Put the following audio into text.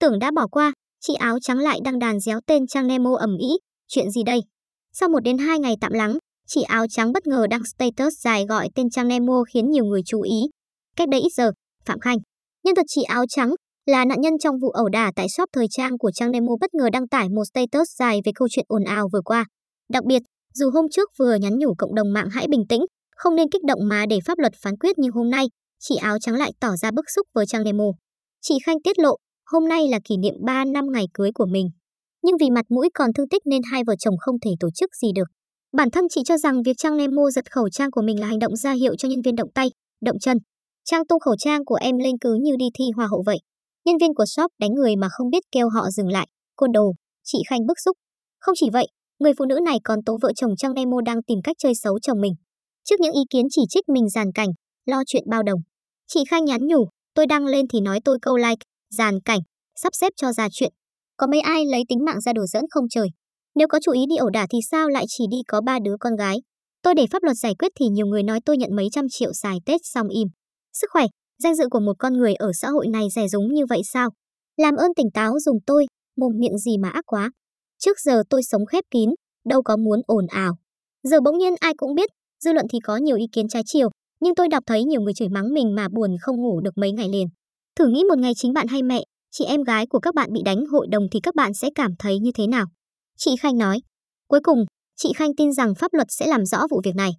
Tưởng đã bỏ qua, chị áo trắng lại đăng đàn déo tên trang Nemo ẩm ý. Chuyện gì đây? Sau một đến hai ngày tạm lắng, chị áo trắng bất ngờ đăng status dài gọi tên trang Nemo khiến nhiều người chú ý. Cách đây ít giờ, Phạm Khanh, nhân vật chị áo trắng, là nạn nhân trong vụ ẩu đả tại shop thời trang của trang Nemo bất ngờ đăng tải một status dài về câu chuyện ồn ào vừa qua. Đặc biệt, dù hôm trước vừa nhắn nhủ cộng đồng mạng hãy bình tĩnh, không nên kích động mà để pháp luật phán quyết như hôm nay, chị áo trắng lại tỏ ra bức xúc với trang Nemo. Chị Khanh tiết lộ, hôm nay là kỷ niệm 3 năm ngày cưới của mình. Nhưng vì mặt mũi còn thương tích nên hai vợ chồng không thể tổ chức gì được. Bản thân chị cho rằng việc Trang Nemo giật khẩu trang của mình là hành động ra hiệu cho nhân viên động tay, động chân. Trang tung khẩu trang của em lên cứ như đi thi hoa hậu vậy. Nhân viên của shop đánh người mà không biết kêu họ dừng lại. Côn đồ, chị Khanh bức xúc. Không chỉ vậy, người phụ nữ này còn tố vợ chồng Trang Nemo đang tìm cách chơi xấu chồng mình. Trước những ý kiến chỉ trích mình giàn cảnh, lo chuyện bao đồng. Chị Khanh nhắn nhủ, tôi đăng lên thì nói tôi câu like, giàn cảnh, sắp xếp cho ra chuyện. Có mấy ai lấy tính mạng ra đùa dẫn không trời. Nếu có chủ ý đi ẩu đả thì sao lại chỉ đi có ba đứa con gái. Tôi để pháp luật giải quyết thì nhiều người nói tôi nhận mấy trăm triệu xài Tết xong im. Sức khỏe, danh dự của một con người ở xã hội này rẻ rúng như vậy sao? Làm ơn tỉnh táo dùng tôi, mồm miệng gì mà ác quá. Trước giờ tôi sống khép kín, đâu có muốn ồn ào. Giờ bỗng nhiên ai cũng biết, dư luận thì có nhiều ý kiến trái chiều, nhưng tôi đọc thấy nhiều người chửi mắng mình mà buồn không ngủ được mấy ngày liền. Thử nghĩ một ngày chính bạn hay mẹ, chị em gái của các bạn bị đánh hội đồng thì các bạn sẽ cảm thấy như thế nào? Chị Khanh nói. Cuối cùng, chị Khanh tin rằng pháp luật sẽ làm rõ vụ việc này.